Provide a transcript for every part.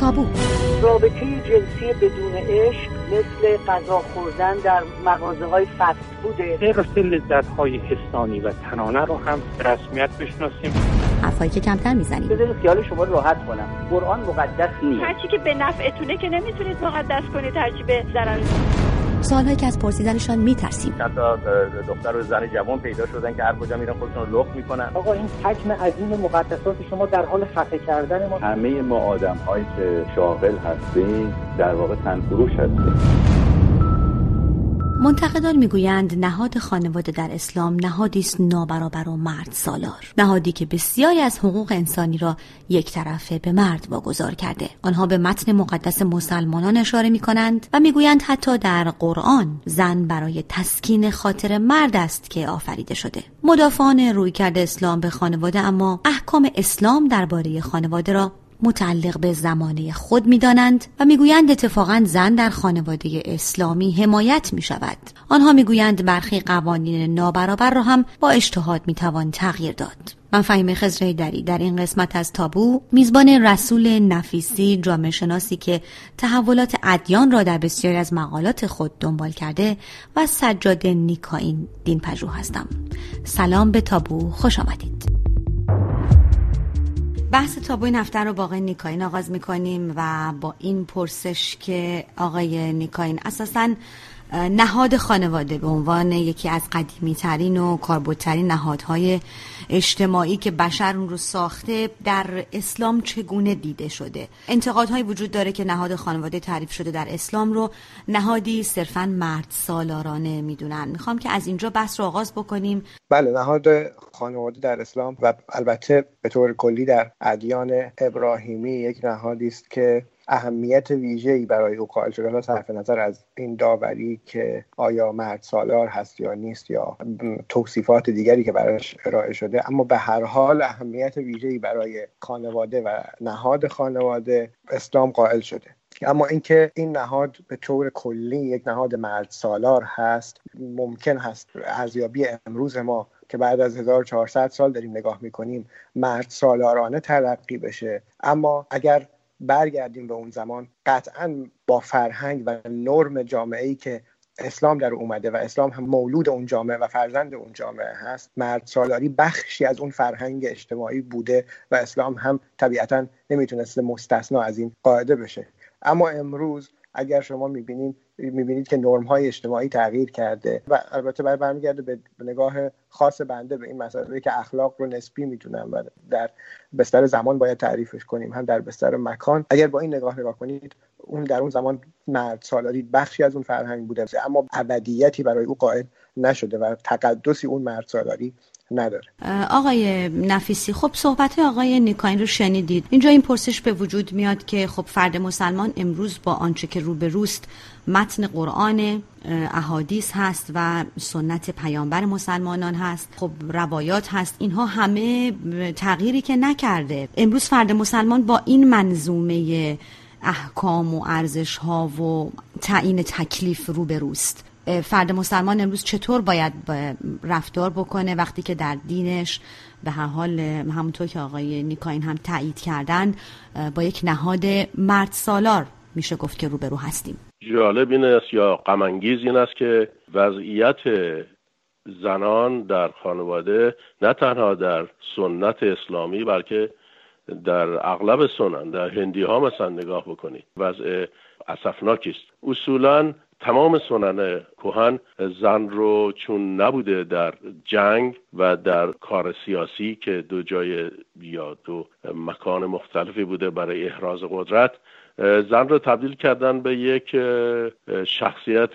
تابو. رابطه جنسی بدون عشق مثل غذا خوردن در مغازه های فست بوده غیر لذت های حسانی و تنانه رو هم رسمیت بشناسیم. حرفایی که کمتر می‌زنیم. بذارید خیال شما راحت کنم. قرآن مقدس نیست. هرچی که به نفعتونه که نمی‌تونید مقدس کنید هرچی به ضرر. سوالهایی که از پرسیدنشان میترسیم. چند تا دختر و زن جوان پیدا شدن که هر کجا میرن خودشون رو لخت می‌کنن. آقا این حجم عظیم مقدسات شما در حال خفه کردن ما همه ما آدم هایی که شاغل هستیم در واقع تنفروش هستیم. منتقدان می‌گویند نهاد خانواده در اسلام نهادی است نابرابر و مرد سالار. نهادی که بسیاری از حقوق انسانی را یک طرفه به مرد واگذار کرده. آنها به متن مقدس مسلمانان اشاره می کنند و می‌گویند حتی در قرآن زن برای تسکین خاطر مرد است که آفریده شده. مدافعان رویکرد اسلام به خانواده اما احکام اسلام درباره خانواده را متعلق به زمانه خود می‌دانند و می‌گویند اتفاقا زن در خانواده اسلامی حمایت می شود. آنها می‌گویند برخی قوانین نابرابر را هم با اجتهاد می‌توان تغییر داد. من فهیم خزره دری در این قسمت از تابو میزبان رسول نفیسی جامعه شناسی که تحولات ادیان را در بسیاری از مقالات خود دنبال کرده و سجاد نیکاین دین پژوه هستم سلام به تابو خوش آمدید بحث تابوی نفتر رو با آقای نیکاین آغاز می‌کنیم و با این پرسش که آقای نیکاین اساسا نهاد خانواده به عنوان یکی از قدیمی ترین و کاربردترین نهادهای اجتماعی که بشر اون رو ساخته در اسلام چگونه دیده شده؟ انتقادهایی وجود داره که نهاد خانواده تعریف شده در اسلام رو. نهادی صرفا مرد سالارانه می‌دونن. می‌خوام که از اینجا بحث رو آغاز بکنیم. بله نهاد خانواده در اسلام و البته به طور کلی در ادیان ابراهیمی یک نهادی است که اهمیت ویژه‌ای برای او قائل شده صرف نظر از این داوری که آیا مرد سالار هست یا نیست یا توصیفات دیگری که براش ارائه شده اما به هر حال اهمیت ویژه‌ای برای خانواده و نهاد خانواده اسلام قائل شده. اما اینکه این نهاد به طور کلی یک نهاد مرد سالار هست ممکن هست ارزیابی امروز ما که بعد از 1400 سال داریم نگاه می‌کنیم مرد سالارانه تلقی بشه. اما اگر برگردیم به اون زمان قطعا با فرهنگ و نرم جامعه ای که اسلام در اومده و اسلام هم مولود اون جامعه و فرزند اون جامعه هست مرد سالاری بخشی از اون فرهنگ اجتماعی بوده و اسلام هم طبیعتا نمی‌تونسته مستثنا از این قاعده بشه. اما امروز اگر شما می‌بینید می‌بینید که نرم های اجتماعی تغییر کرده و البته برای برمیگرده به نگاه خاص بنده به این مسئله که اخلاق رو نسبی می‌تونم و در بستر زمان باید تعریفش کنیم. هم در بستر مکان. اگر با این نگاه نگاه کنید اون در اون زمان مرد سالاری بخشی از اون فرهنگ بوده. اما ابدیتی برای او قائل نشده و تقدسی اون مرد سالاری نداره. آقای نفیسی خب صحبت آقای نیکاین رو شنیدید. اینجا این پرسش به وجود میاد که خب فرد مسلمان امروز با آنچه که روبروست متن قرآن احادیث هست و سنت پیامبر مسلمانان هست خب روایات هست. اینها همه تغییری که نکرده. امروز فرد مسلمان با این منظومه احکام و ارزش ها و تعیین تکلیف روبروست. فرد مسلمان امروز چطور باید رفتار بکنه وقتی که در دینش به هر حال همونطور که آقای نیکاین هم تایید کردن با یک نهاد مرد سالار میشه گفت که روبرو هستیم. جالب این است یا غمانگیز این است که وضعیت زنان در خانواده نه تنها در سنت اسلامی بلکه در اغلب سنن در هندی ها مثلا نگاه بکنید. وضع اسفناکی است. اصولا تمام سنن کوهن زن رو چون نبوده در جنگ و در کار سیاسی که دو جای یا دو مکان مختلفی بوده برای احراز قدرت زن رو تبدیل کردن به یک شخصیت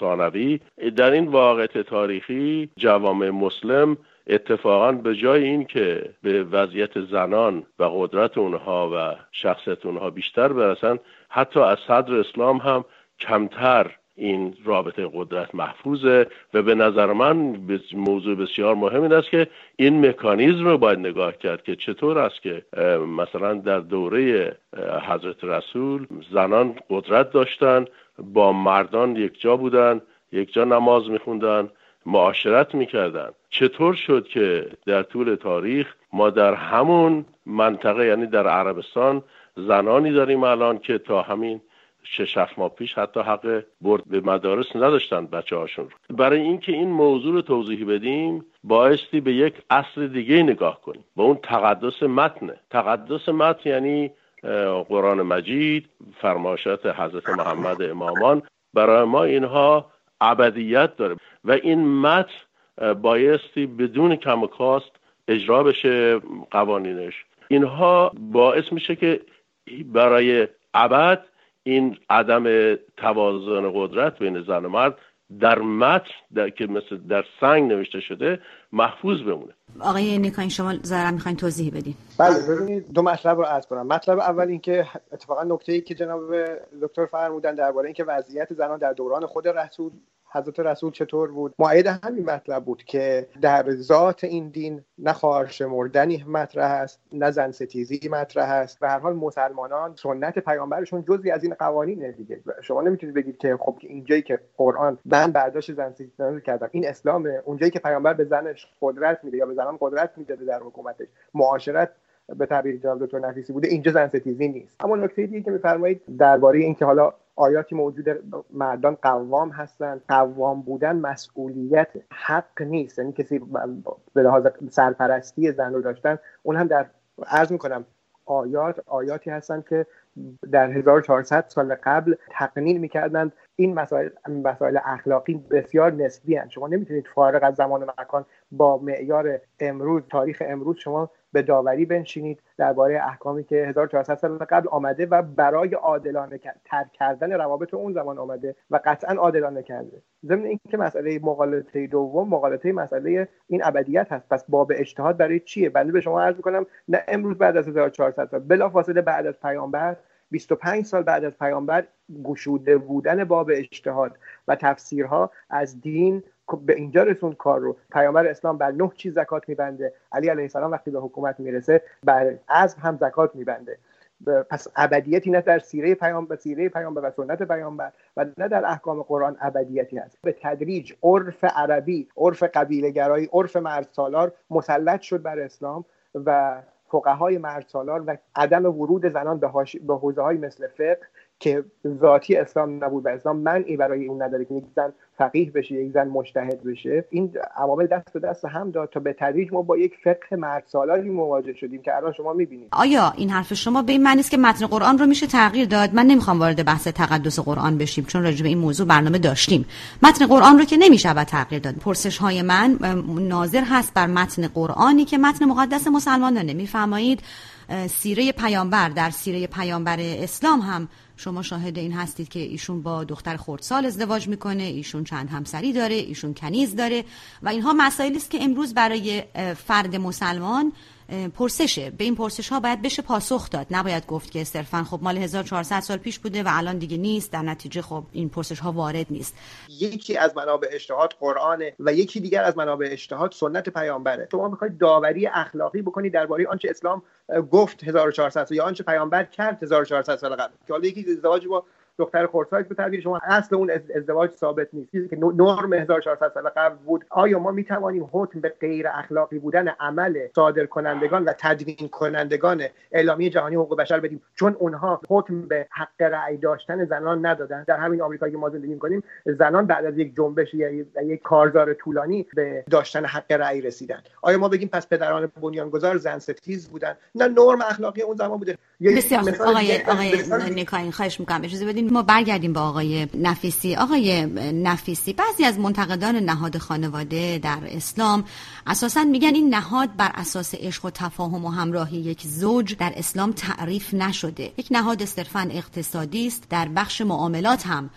ثانوی. در این واقعیت تاریخی جوامع مسلم اتفاقا به جای این که به وضعیت زنان و قدرت اونها و شخصیت اونها بیشتر برسن حتی از صدر اسلام هم کمتر این رابطه قدرت محفوظه و به نظر من موضوع بسیار مهم این است که این مکانیزم رو باید نگاه کرد که چطور است که مثلا در دوره حضرت رسول زنان قدرت داشتن با مردان یک جا بودن یک جا نماز میخوندن معاشرت می‌کردن. چطور شد که در طول تاریخ ما در همون منطقه یعنی در عربستان زنانی داریم الان که تا همین شش هفت ماه پیش حتی حق برد به مدارس نداشتن بچه هاشون رو. برای اینکه این موضوع رو توضیح بدیم بایستی به یک اصل دیگه نگاه کنیم. با اون تقدس متنه تقدس متن یعنی قرآن مجید فرماشات حضرت محمد امامان. برای ما اینها ابدیت داره و این متن بایستی بدون کم و کاست اجرا بشه قوانینش. اینها باعث میشه که برای ابد این عدم توازن قدرت بین زن و مرد در متن در که مثل در سنگ نوشته شده محفوظ بمونه. آقای نیکاین شما ظاهرا می‌خواین توضیح بدین. بله ببینید دو مطلب رو عرض کنم. مطلب اول اینکه اتفاقا نکته ای که جناب دکتر فرمودن درباره اینکه وضعیت زنان در دوران خود رسول حضرت رسول چطور بود؟ معید همین مطلب بود که در ذات این دین نه خواهر شمردنی مطرح است نه زن ستیزی مطرح است و هر حال مسلمانان سنت پیامبرشون جزی از این قوانین دیگه. شما نمی‌تونید بگید که خب اینجایی که قرآن من برداشت زن ستیزی کردم این اسلامه. اونجایی که پیامبر به زنش قدرت میده یا به زنان قدرت میده در حکومتش معاشرت به تعبیر جناب دکتر نفیسی بوده اینجا زن ستیزی نیست. اما نکته دیگه که میفرمایید درباره اینکه حالا آیاتی موجود مردان قوام هستند. قوام بودن مسئولیت حق نیست. یعنی کسی به لحاظ سرپرستی زن رو داشتن اون هم در عرض می‌کنم آیات آیاتی هستند که در 1400 سال قبل تقنین می‌کردند. این مسائل مسائل اخلاقی بسیار نسبی هستند. شما نمی‌تونید فارغ از زمان و مکان با معیار امروز تاریخ امروز شما به داوری بنشینید درباره احکامی که 1400 سال قبل آمده و برای عادلانه ترک کردن روابط اون زمان آمده و قطعا عادلانه کرده. ضمن اینکه مسئله مقالطه دوم مقالطه مسئله این ابدیت هست. پس باب اجتهاد برای چیه؟ بنده به شما عرض می‌کنم نه امروز بعد از 1400 سال. بلافاصله بعد از پیامبر 25 سال بعد از پیامبر گشوده بودن باب اجتهاد و تفسیرها از دین به اینجا رسوند کار رو. پیامبر اسلام بر نه چیز زکات میبنده. علی علیه السلام وقتی به حکومت می‌رسه بر عزم هم زکات میبنده. پس ابدیتی نه در سیره پیامبر سیره پیامبر و سنت پیامبر و نه در احکام قرآن ابدیتی هست. به تدریج عرف عربی عرف قبیله گرایی عرف مرد سالار مسلط شد بر اسلام و فقهای مرد سالار و عدم ورود زنان به, به حوزه های مثل فقه که ذاتی اسلام نبود و اسلام منعی برای اون نداره که یک زن فقیه بشه یک زن مجتهد بشه. این عوامل دست به دست هم داد تا به تدریج ما با یک فقه مرد سالاری مواجه شدیم که الان شما می‌بینید. آیا این حرف شما به این معنی است که متن قرآن رو میشه تغییر داد؟ من نمی‌خوام وارد بحث تقدس قرآن بشیم چون راجع به این موضوع برنامه داشتیم. متن قرآن رو که نمیشه تغییر داد. پرسش های من ناظر هست بر متن قرآنی که متن مقدس مسلمانانه میفرمایید سیره پیامبر در سیره پیامبر اسلام هم شما شاهد این هستید که ایشون با دختر خردسال ازدواج می‌کنه ایشون چند همسری داره ایشون کنیز داره و اینها مسائلی است که امروز برای فرد مسلمان پرسشه به این پرسش ها باید بشه پاسخ داد. نباید گفت که صرفا خب مال 1400 سال پیش بوده و الان دیگه نیست. در نتیجه خب این پرسش ها وارد نیست. یکی از منابع اجتهاد قرآنه و یکی دیگر از منابع اجتهاد سنت پیامبره. شما می‌خواید داوری اخلاقی بکنید درباره آنچه اسلام گفت 1400 سال یا آنچه پیامبر کرد 1400 سال قبل. که حالا یکی ازدواج با دختر خورسایت به تعبیر شما اصل اون ازدواج ثابت نیست. چیزی که نرم 1400 سال قبل بود آیا ما می توانیم حکم به غیر اخلاقی بودن عمل صادر کنندگان و تدوین کنندگان اعلامیه جهانی حقوق بشر بدیم؟ چون اونها حکم به حق رأی داشتن زنان ندادن. در همین آمریکا که ما زندگی کنیم زنان بعد از یک جنبش یا یک کارزار طولانی به داشتن حق رأی رسیدن. آیا ما بگیم پس پدران بنیانگذار زن ستیز بودن؟ نه نرم اخلاقی اون زمان بوده. بسیار آقای آقای خواهش می‌کنم. اجازه بدین ما برگردیم با آقای نفیسی. آقای نفیسی بعضی از منتقدان نهاد خانواده در اسلام اساسا میگن این نهاد بر اساس عشق و تفاهم و همراهی یک زوج در اسلام تعریف نشده. یک نهاد صرفا اقتصادی است در بخش معاملات هم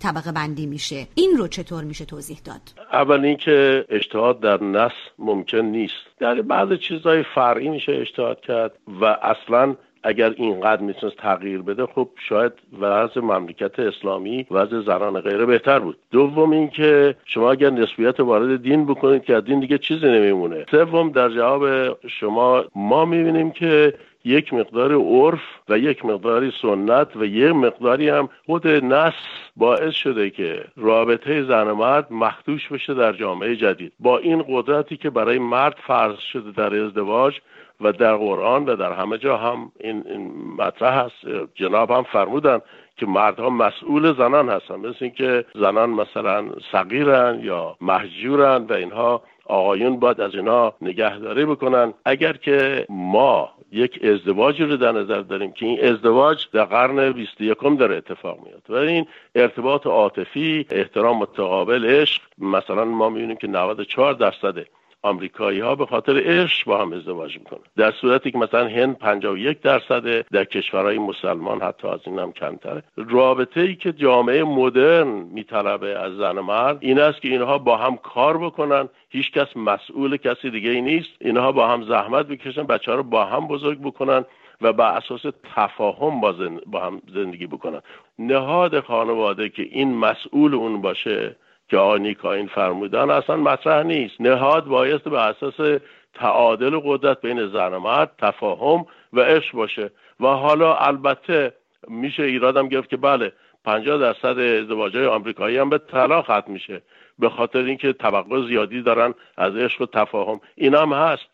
طبقه بندی میشه. این رو چطور میشه توضیح داد؟ اول اینکه اجتهاد در نص ممکن نیست. در بعض چیزهای فرعی میشه اجتهاد کرد و اصلا اگر اینقدر می‌تونست تغییر بده خب شاید وضع مملکت اسلامی وضع زنان غیره بهتر بود. دوم اینکه شما اگر نسبیت وارد دین بکنید که دین دیگه چیزی نمیمونه. سوم در جواب شما ما می‌بینیم که یک مقدار عرف و یک مقداری سنت و یک مقداری هم خود نس باعث شده که رابطه زن و مرد مخدوش بشه در جامعه جدید. با این قدرتی که برای مرد فرض شده در ازدواج و در قرآن و در همه جا هم این, این مطرح هست. جناب هم فرمودن که مردها مسئول زنان هستن. مثل اینکه زنان مثلا صغیرن یا محجورن و اینها آقایون باید از اینا نگهداری بکنن. اگر که ما یک ازدواجی رو در نظر داریم که این ازدواج در قرن 21 داره اتفاق میاد و این ارتباط عاطفی احترام متقابل عشق مثلا ما می‌بینیم که 94 درصد آمریکایی ها به خاطر عشق با هم ازدواج می‌کنن. در صورتی که مثلا هند 51 درصد در کشورهای مسلمان حتی از این هم کمتره. رابطه ای که جامعه مدرن میطلبه از زن مرد این است که اینها با هم کار بکنن. هیچ کس مسئول کسی دیگه ای نیست. اینها با هم زحمت بکشن بچه ها رو با هم بزرگ بکنن و بر اساس تفاهم با, با هم زندگی بکنن. نهاد خانواده که این مسئول اون باشه که آنیکا این فرمودن اصلا مطرح نیست. نهاد بایست به اساس تعادل قدرت بین زن و مرد تفاهم و عشق باشه. و حالا البته میشه ایرادم گرفت که بله 50 درصد ازدواج های آمریکایی هم به طلاق ختم میشه. به خاطر اینکه توقع زیادی دارن از عشق و تفاهم. این هم هست.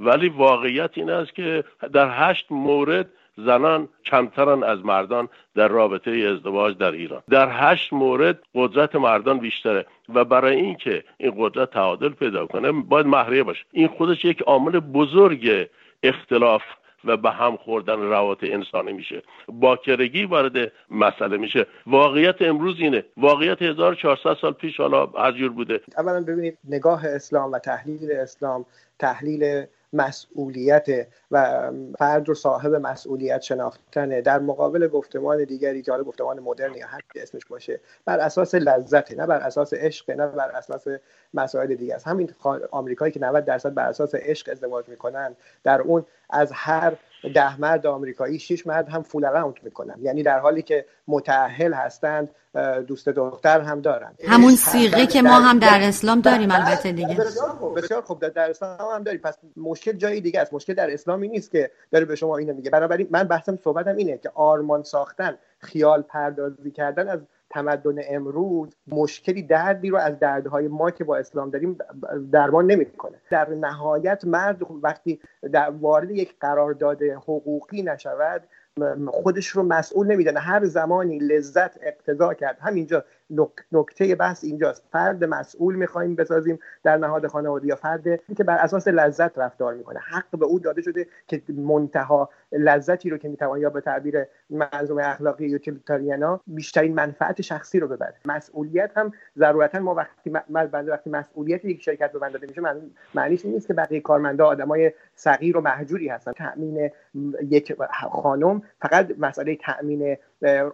ولی واقعیت این است که در هشت مورد زنان کمترن از مردان در رابطه ازدواج در ایران. در هشت مورد قدرت مردان بیشتره و برای اینکه این قدرت تعادل پیدا کنه باید مهریه باشه. این خودش یک عامل بزرگ اختلاف و به هم خوردن روابط انسانی میشه. باکرگی وارد مسئله میشه. واقعیت امروز اینه. واقعیت 1400 سال پیش حالا هر جور بوده. اولا ببینید نگاه اسلام و تحلیل اسلام تحلیل مسئولیت و فرد رو صاحب مسئولیت شناختنه در مقابل گفتمان دیگری که حالا گفتمان مدرن یا هر اسمش باشه بر اساس لذته نه بر اساس عشق نه بر اساس مسائل دیگه است. همین آمریکایی که 90 درصد بر اساس عشق ازدواج می‌کنن در اون از هر ده مرد آمریکایی شش مرد هم فول اراوند می‌کنن. یعنی در حالی که متأهل هستند دوست دختر هم دارن. همون سیغه که ما هم در اسلام داریم البته دیگه. بسیار خوب بسیار خوب. در اسلام هم داریم. پس مشکل جایی دیگه است. مشکل در اسلامی نیست که داره به شما اینو میگه. بنابراین من بحثم صحبتم اینه که آرمان ساختن خیال پردازی کردن از تمدن امروز مشکلی دردی رو از دردهای ما که با اسلام داریم درمان نمی‌کنه. در نهایت مرد وقتی در وارد یک قرارداد حقوقی نشود خودش رو مسئول نمیدانه هر زمانی لذت اقتضا کرد. همینجا نکته بحث اینجاست. فرد مسئول می‌خوایم بسازیم در نهاد خانواده یا فرد که بر اساس لذت رفتار می‌کنه. حق به او داده شده که منتها لذتی رو که می‌توان یا به تعبیر منظومه اخلاقی یوتیلیتاریانا بیشترین منفعت شخصی رو ببره. مسئولیت هم ضرورتا ما وقتی بنده وقتی مسئولیت یک شرکت به بنده میشه معنیش این نیست که بقیه کارمندا آدمای صغیر و محجوری هستن. تامین یک خانم فقط مسئله تامین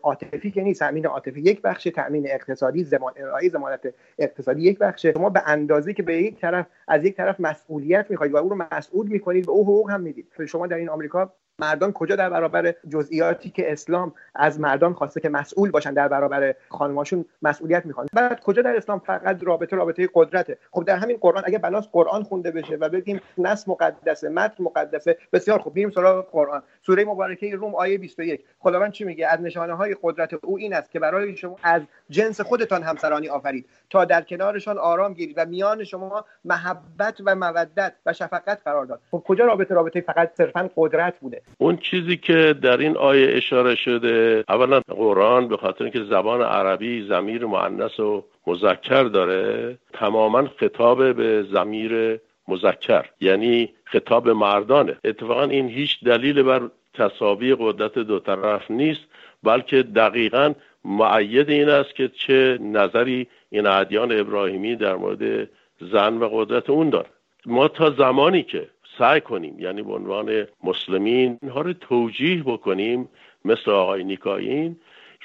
عاطفی که نیست. تامین عاطفی یک بخش تامین اقتصادی زمان ارائه زمانت اقتصادی یک بخشه. شما به اندازه که به یک طرف از یک طرف مسئولیت می‌خواید و او رو مسئول می‌کنید به او حقوق هم می‌دید. شما در این آمریکا مردان کجا در برابر جزئیاتی که اسلام از مردان خواسته که مسئول باشن در برابر خانماشون مسئولیت می‌خوان؟ بعد کجا در اسلام فقط رابطه رابطه قدرته؟ خب در همین قرآن اگه بلاس قرآن خونده بشه و بگیم نص مقدسه متن مقدسه بسیار خوب میریم سراغ قرآن. سوره مبارکه روم آیه 21 خداوند چی میگه؟ از نشانه های قدرت او این است که برای شما از جنس خودتان همسرانی آفرید تا در کنارشان آرام گیرید و میان شما محبت و مودت و شفقت قرار داد. خب کجا رابطه؟ رابطه فقط صرفا قدرت بوده. اون چیزی که در این آیه اشاره شده اولا قرآن به خاطر اینکه زبان عربی زمیر مؤنث و مذکر داره تماما خطاب به زمیر مذکر یعنی خطاب مردانه. اتفاقا این هیچ دلیل بر تصاوی قدرت دو طرف نیست بلکه دقیقا معید این است که چه نظری این ادیان ابراهیمی در مورد زن و قدرت اون داره ما تا زمانی که سعی کنیم یعنی به عنوان مسلمین اینها رو توجیه بکنیم مثل آقای نیکاین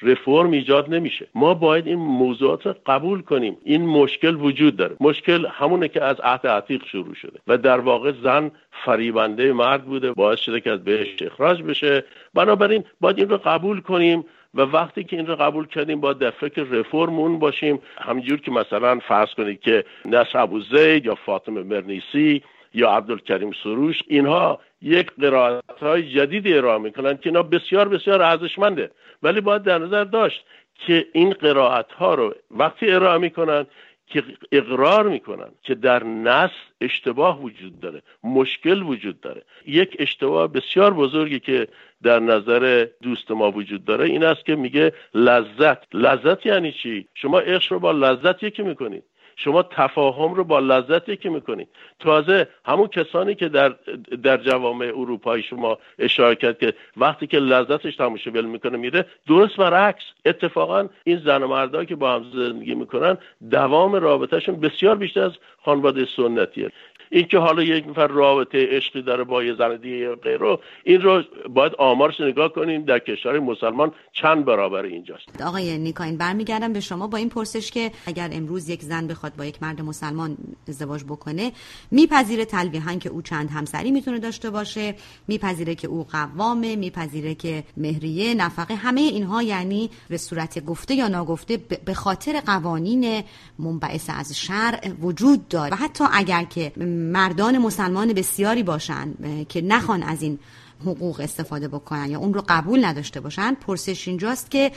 رفرم ایجاد نمیشه. ما باید این موضوعات رو قبول کنیم. این مشکل وجود داره. مشکل همونه که از عهد عتیق شروع شده و در واقع زن فریبنده مرد بوده. باعث شده که از بهش اخراج بشه. بنابراین باید این رو قبول کنیم و وقتی که این رو قبول کردیم باید در فکر رفرم اون باشیم. همینجور که مثلا فرض کنید که نصر ابو زید یا فاطمه مرنیسی یا عبدالکریم سروش اینها یک قرائت های جدید ارائه می‌کنن که اینا بسیار بسیار ارزشمنده. ولی باید در نظر داشت که این قرائت ها رو وقتی ارائه می‌کنن که اقرار می‌کنن که در نسل اشتباه وجود داره مشکل وجود داره. یک اشتباه بسیار بزرگی که در نظر دوست ما وجود داره این است که میگه لذت. لذت یعنی چی؟ شما عشق رو با لذت یکی می‌کنید. شما تفاهم رو با لذت یکی می‌کنید. تازه همون کسانی که در در جوامع اروپایی شما اشاره کرد که وقتی که لذتش تماشا ول می‌کنه میره درست برعکس. اتفاقا این زن و مردها که با هم زندگی می‌کنن دوام رابطهشون بسیار بیشتر از خانواده سنتیه. اینکه حالا یک نفر رابطه عشقی داره با یه زن دیگه غیره این رو باید آمارش نگاه کنیم در کشور مسلمان چند برابر اینجاست. آقای نیکاین برمیگردم به شما با این پرسش که اگر امروز یک زن بخواد با یک مرد مسلمان ازدواج بکنه میپذیره تلویحا که او چند همسری می‌تونه داشته باشه میپذیره که او قوامه میپذیره که مهریه نفقه همه اینها یعنی به صورت گفته یا ناگفته به خاطر قوانین منبعث از شرع وجود داره. و حتی اگر که مردان مسلمان بسیاری باشن که نخوان از این حقوق استفاده بکنن یا اون رو قبول نداشته باشن پرسش اینجاست که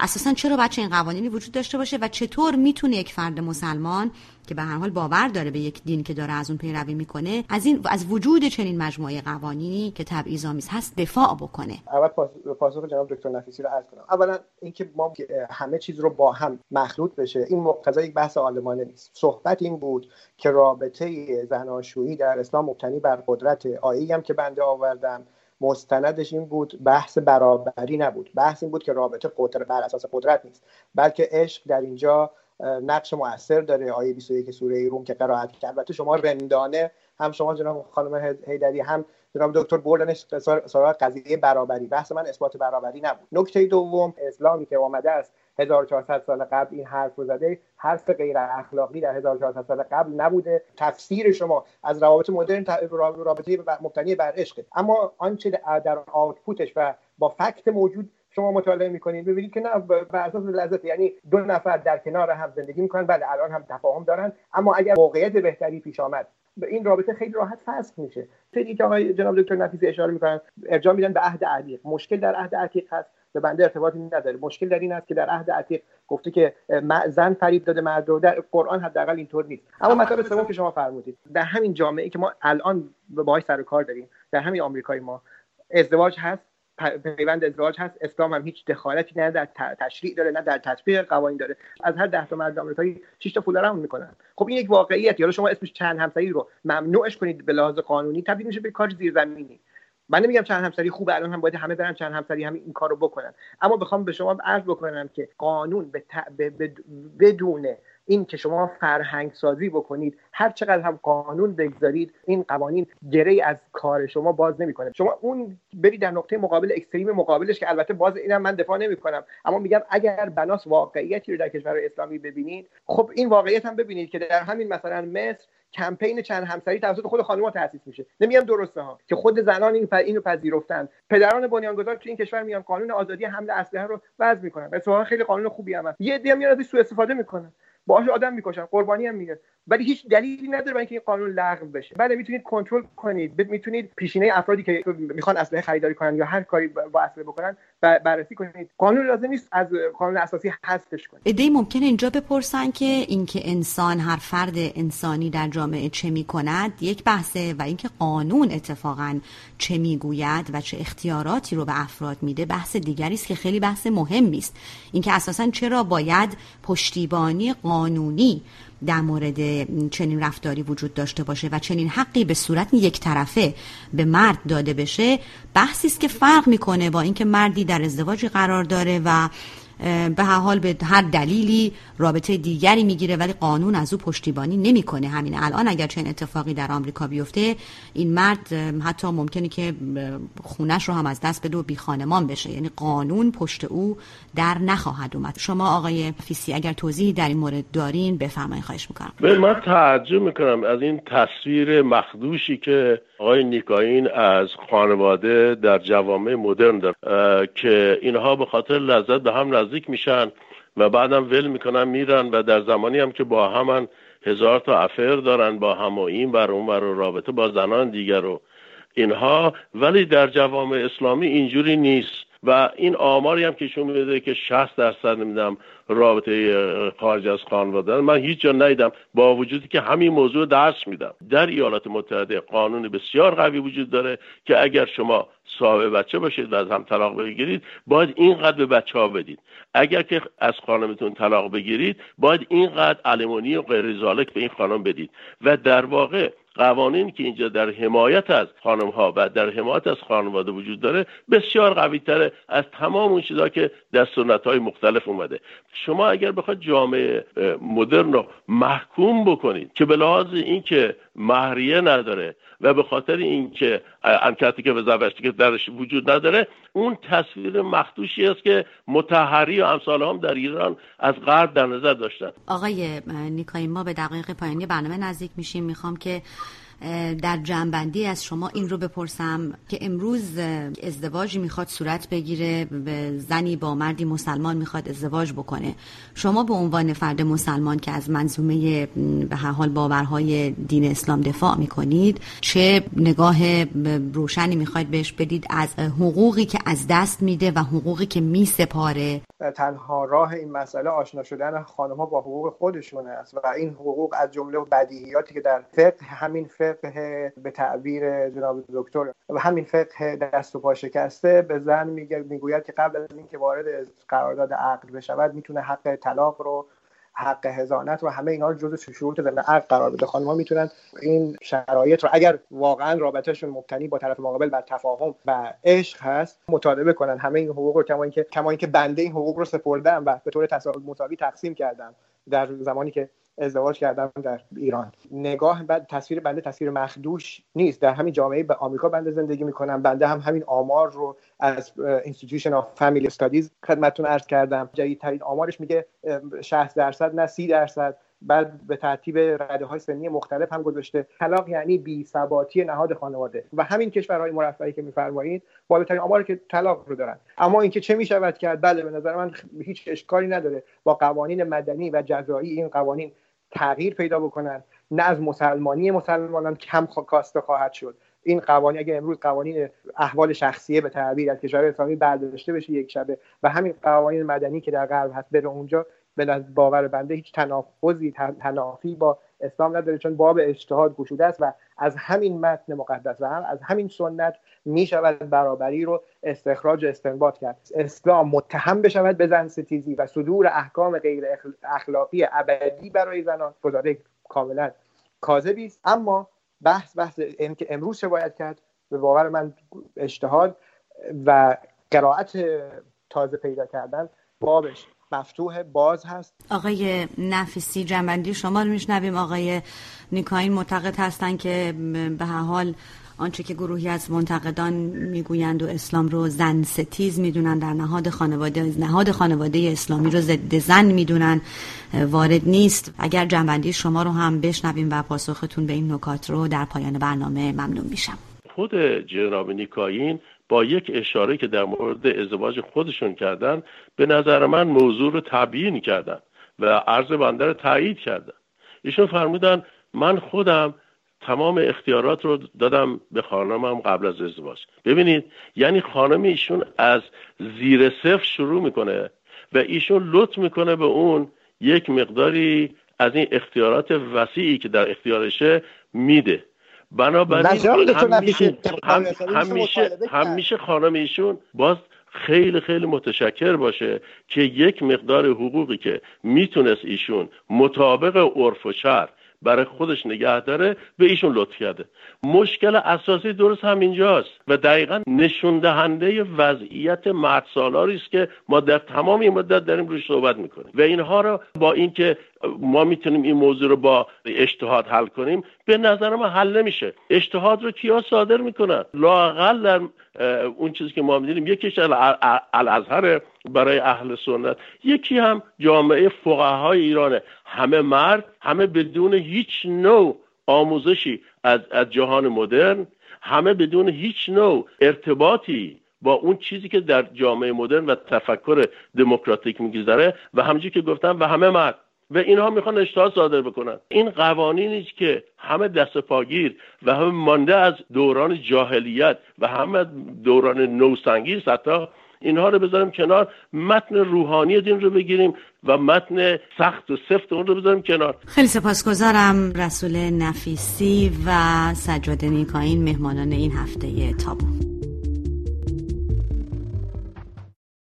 اساسا چرا بچه این قوانینی وجود داشته باشه و چطور می‌تونه یک فرد مسلمان که به هر حال باور داره به یک دین که داره از اون پیروی می‌کنه از این از وجود چنین مجموعه قوانینی که تبعیض‌آمیز هست دفاع بکنه؟ اول پاسخ جناب دکتر نفیسی رو عرض کنم. اولا اینکه ما همه چیز رو با هم مخلوط بشه این مقتضای یک بحث عالمانه نیست. صحبت این بود که رابطه زناشویی در اسلام مبتنی بر قدرت آیی هم که بنده آوردم. مستندش این بود بحث برابری نبود. بحث این بود که رابطه قدرت بر اساس قدرت نیست. بلکه عشق در اینجا نقش موثر داره. آیه 21 سوره روم که قرائت کرد. البته شما رندانه هم شما جناب خانم هیدری هم جناب دکتر بردنش سراغ قضیه برابری. بحث من اثبات برابری نبود. نکته دوم اسلامی که آمده است 1400 سال قبل این حرف رو زده. حرف غیر اخلاقی در 1400 سال قبل نبوده. تفسیر شما از روابط مدرن رابطه مبتنی بر عشق اما آنچه در آوتپوتش و با فکت موجود شما مطالعه می‌کنید ببینید که نه بر اساس لذت یعنی دو نفر در کنار هم زندگی می‌کنن بله الان هم تفاهم دارن. اما اگر موقعیت بهتری پیش آمد این رابطه خیلی راحت فسخ میشه. خیلی که آقای جناب دکتر نفیسی اشاره می‌کنن ارجاع میدن به عهد عتیق مشکل در عهد عتیق هست. به بنده ارتباطی نداره. مشکل در این است که در عهد عتیق گفته که زن فریب داده مرد رو در قرآن حداقل اینطور نیست. اما مطلب سوم که شما فرمودید در همین جامعه که ما الان باهاش سر کار داریم در همین آمریکای ما ازدواج هست پیوند ازدواج هست اسلام هم هیچ دخالتی نه در تشریع داره نه در تطبیق قوانین داره. از هر ده تا مرد آمریکایی 6 تا پول می‌کنن. خب این یک واقعیت یا شما اسمش چند همسری رو ممنوعش کنید به لحاظ قانونی تبدیل میشه به کار زیرزمینی. من نمیگم چند همسری خوبه الان هم باید همه برن چند همسری همین این کارو بکنن. اما بخوام به شما عرض بکنم که قانون به بدون این که شما فرهنگ سازی بکنید هر چقدر هم قانون بگذارید این قوانین گره از کار شما باز نمی‌کنه. شما اون برید در نقطه مقابل اکستریم مقابلش که البته باز اینم من دفاع نمی‌کنم. اما میگم اگر بناس واقعیتی رو در کشور اسلامی ببینید خب این واقعیت هم ببینید که در همین مثلا مصر کمپین چند همسری توسط خود خانم‌ها تاسیس میشه. نمیگم درسته ها. که خود زنان این اینو پذیرفتن. پدران بنیانگذار تو این کشور میان قانون آزادی حمل اسلحه رو وضع می‌کنن. اتفاقا خیلی قانون خوبی هم هست. یه دیگه ازش سوء استفاده می‌کنن. باهاش آدم می‌کشن. قربانی هم میگه ولی هیچ دلیلی نداره برای اینکه این قانون لغو بشه. بله می‌تونید کنترل کنید. می‌تونید پیشینه افرادی که می‌خوان اسلحه خریداری کنن یا هر کاری با اسلحه بکنن بررسی کنید. قانون لازم نیست از قانون اساسی حذفش کنید. ایده ممکنه اینجا بپرسن که اینکه انسان هر فرد انسانی در جامعه چه می‌کند یک بحثه و اینکه قانون اتفاقا چه می‌گوید و چه اختیاراتی رو به افراد میده بحث دیگری است که خیلی بحث مهمی است. اینکه اساسا چرا باید پشتیبانی قانونی در مورد چنین رفتاری وجود داشته باشه و چنین حقی به صورت یک طرفه به مرد داده بشه بحثی است که فرق می‌کنه با اینکه مردی در ازدواجی قرار داره و به هر حال به هر دلیلی رابطه دیگری می‌گیره ولی قانون از او پشتیبانی نمی‌کنه. همین الان اگر چنین اتفاقی در آمریکا بیفته این مرد حتی ممکنه که خونش رو هم از دست بده و بی خانمان بشه. یعنی قانون پشت او در نخواهد اومد. شما آقای فیسی اگر توضیحی در این مورد دارین بفرمایید خواهش می‌کنم. من تعجب می‌کنم از این تصویر مخدوشی که آقای نیکاین از خانواده در جوامع مدرن داره که اینها به خاطر لذت به هم نزدیک میشن و بعدم ول می‌کنن میرن و در زمانی هم که با همان هزار تا افر دارن با هم و این بر اون بر رابطه با زنان دیگر رو اینها. ولی در جوامع اسلامی اینجوری نیست. و این آماری هم که شما میده که 60 درصد نمیدم رابطه خارج از خانواده من هیچ جا ندیدم با وجودی که همین موضوع درس میدم. در ایالات متحده قانون بسیار قوی وجود داره که اگر شما صاحب بچه باشید و از هم طلاق بگیرید باید اینقدر به بچه ها بدید. اگر که از خانمتون طلاق بگیرید باید اینقدر علمونی و غیر به این خانم بدید. و در واقع قوانین که اینجا در حمایت از خانم ها و در حمایت از خانواده وجود داره بسیار قوی تره از تمام اون چیزا که در سنت های مختلف اومده. شما اگر بخواید جامعه مدرن رو محکوم بکنید که به لحاظ اینکه مهریه نداره و به خاطر اینکه انکتی که به که درش وجود نداره اون تصویر مخدوشی است که متحری و امثال هم در ایران از غرب در نظر داشتن. آقای نیکایی ما به دقایق پایانی برنامه نزدیک میشیم. می‌خوام که در جنبندی از شما این رو بپرسم که امروز ازدواجی می‌خواد صورت بگیره به زنی با مردی مسلمان می‌خواد ازدواج بکنه. شما به عنوان فرد مسلمان که از منظومه به هر حال باورهای دین اسلام دفاع می‌کنید چه نگاه روشنی می‌خواید بهش بدید از حقوقی که از دست میده و حقوقی که میسپاره؟ تنها راه این مسئله آشنا شدن خانم ها با حقوق خودشون است و این حقوق از جمله بدیهیاتی که در فقه همین فقه به تعبیر جناب دکتر و همین فقه دست و پا شکسته به زن می‌گوید که قبل از اینکه وارد قرارداد عقد بشود می‌تونه حق طلاق رو حق هزانت و همه اینا رو جزو شروط ضمن عقد قرار بده. خانم‌ها می‌تونن این شرایط رو اگر واقعا رابطهشون مبتنی با طرف مقابل بر تفاهم و عشق هست مطالبه کنن. همه این حقوق رو کما اینکه کما اینکه بنده این حقوق رو سپردم و به طور مساوی تقسیم کردم در زمانی که ازدواج کردم در ایران. نگاه بعد تصویر بنده تصویر مخدوش نیست. در همین جامعه به آمریکا بنده زندگی می‌کنم. بنده هم همین آمار رو از Institution of Family Studies خدمتتون عرض کردم. جدیدترین آمارش میگه 60 درصد نه 30 درصد. بعد به ترتیب رده های سنی مختلف هم گذاشته. طلاق یعنی بی ثباتی نهاد خانواده. و همین کشورهای مرفهی که میفرمایید بالاترین آمار که طلاق رو دارن. اما اینکه چه می‌شود کرد؟ بله به نظر من هیچ اشکالی نداره. با قوانین مدنی و جزایی این قوانین تغییر پیدا بکنن نه از مسلمانی مسلمانان کم کاسته خواهد شد. این قوانین اگر امروز قوانین احوال شخصیه به تعبیر از کشور اسلامی برداشته بشه یک شبه و همین قوانین مدنی که در غرب هست بره اونجا به باور بنده هیچ تناقضی تنافی با اسلام نداره چون باب اجتهاد گشوده است و از همین متن مقدس و هم از همین سنت می شود برابری رو استخراج استنباط کرد. اسلام متهم بشود به زن ستیزی و صدور احکام غیر اخلاقی ابدی برای زنان. گزاره کاملا کاذبی است. اما بحث بحث این که امروز باید کرد؟ به باور من اجتهاد و قرائت تازه پیدا کردن بابش. مفتوح باز هست. آقای نفیسی جنبندی شما رو میشنویم. آقای نیکاین معتقد هستند که به هر حال آنچه که گروهی از منتقدان می‌گویند و اسلام رو زن ستیز می‌دونن در نهاد خانواده نهاد خانواده اسلامی رو ضد زن می‌دونن وارد نیست. اگر جنبندی شما رو هم بشنویم و پاسختون به این نکات رو در پایان برنامه ممنون میشم. خود جناب نیکاین با یک اشاره که در مورد ازدواج خودشون کردن به نظر من موضوع رو تبیین کردن و عرض بنده رو تایید کردن. ایشون فرمودن من خودم تمام اختیارات رو دادم به خانمم قبل از ازدواج. ببینید یعنی خانم ایشون از زیر صفر شروع می‌کنه و ایشون لطف می‌کنه به اون یک مقداری از این اختیارات وسیعی که در اختیارشه میده. بنابراین همیشه همیشه خانم ایشون باز خیلی خیلی متشکر باشه که یک مقدار حقوقی که می‌تونست ایشون مطابق عرف و شرع برای خودش نگه داره به ایشون لطف کرده. مشکل اساسی درست همینجاست و دقیقا نشون دهنده وضعیت مرد سالاری است که ما در تمام این مدت داریم روش صحبت می‌کنیم. و اینها رو با اینکه ما می‌تونیم این موضوع رو با اجتهاد حل کنیم به نظر ما حل نمیشه. اجتهاد رو کیا صادر می‌کنن؟ لاقل در اون چیزی که ما می‌دونیم یکیش الازهر برای اهل سنت. یکی هم جامعه فقهای ایرانه. همه مرد همه بدون هیچ نوع آموزشی از, از جهان مدرن همه بدون هیچ نوع ارتباطی با اون چیزی که در جامعه مدرن و تفکر دموکراتیک میگذره. و همچنین که گفتم و همه مرد. و اینها می‌خوان اجتهاد صادر بکنن. این قوانینی که همه دست پاگیر و همه مانده از دوران جاهلیت و همه دوران نوسنگی حتی اینها رو بذاریم کنار. متن روحانی دین رو بگیریم و متن سخت و سفت اون رو بذاریم کنار. خیلی سپاسگزارم رسول نفیسی و سجاد نیکاین مهمانان این هفته تابو.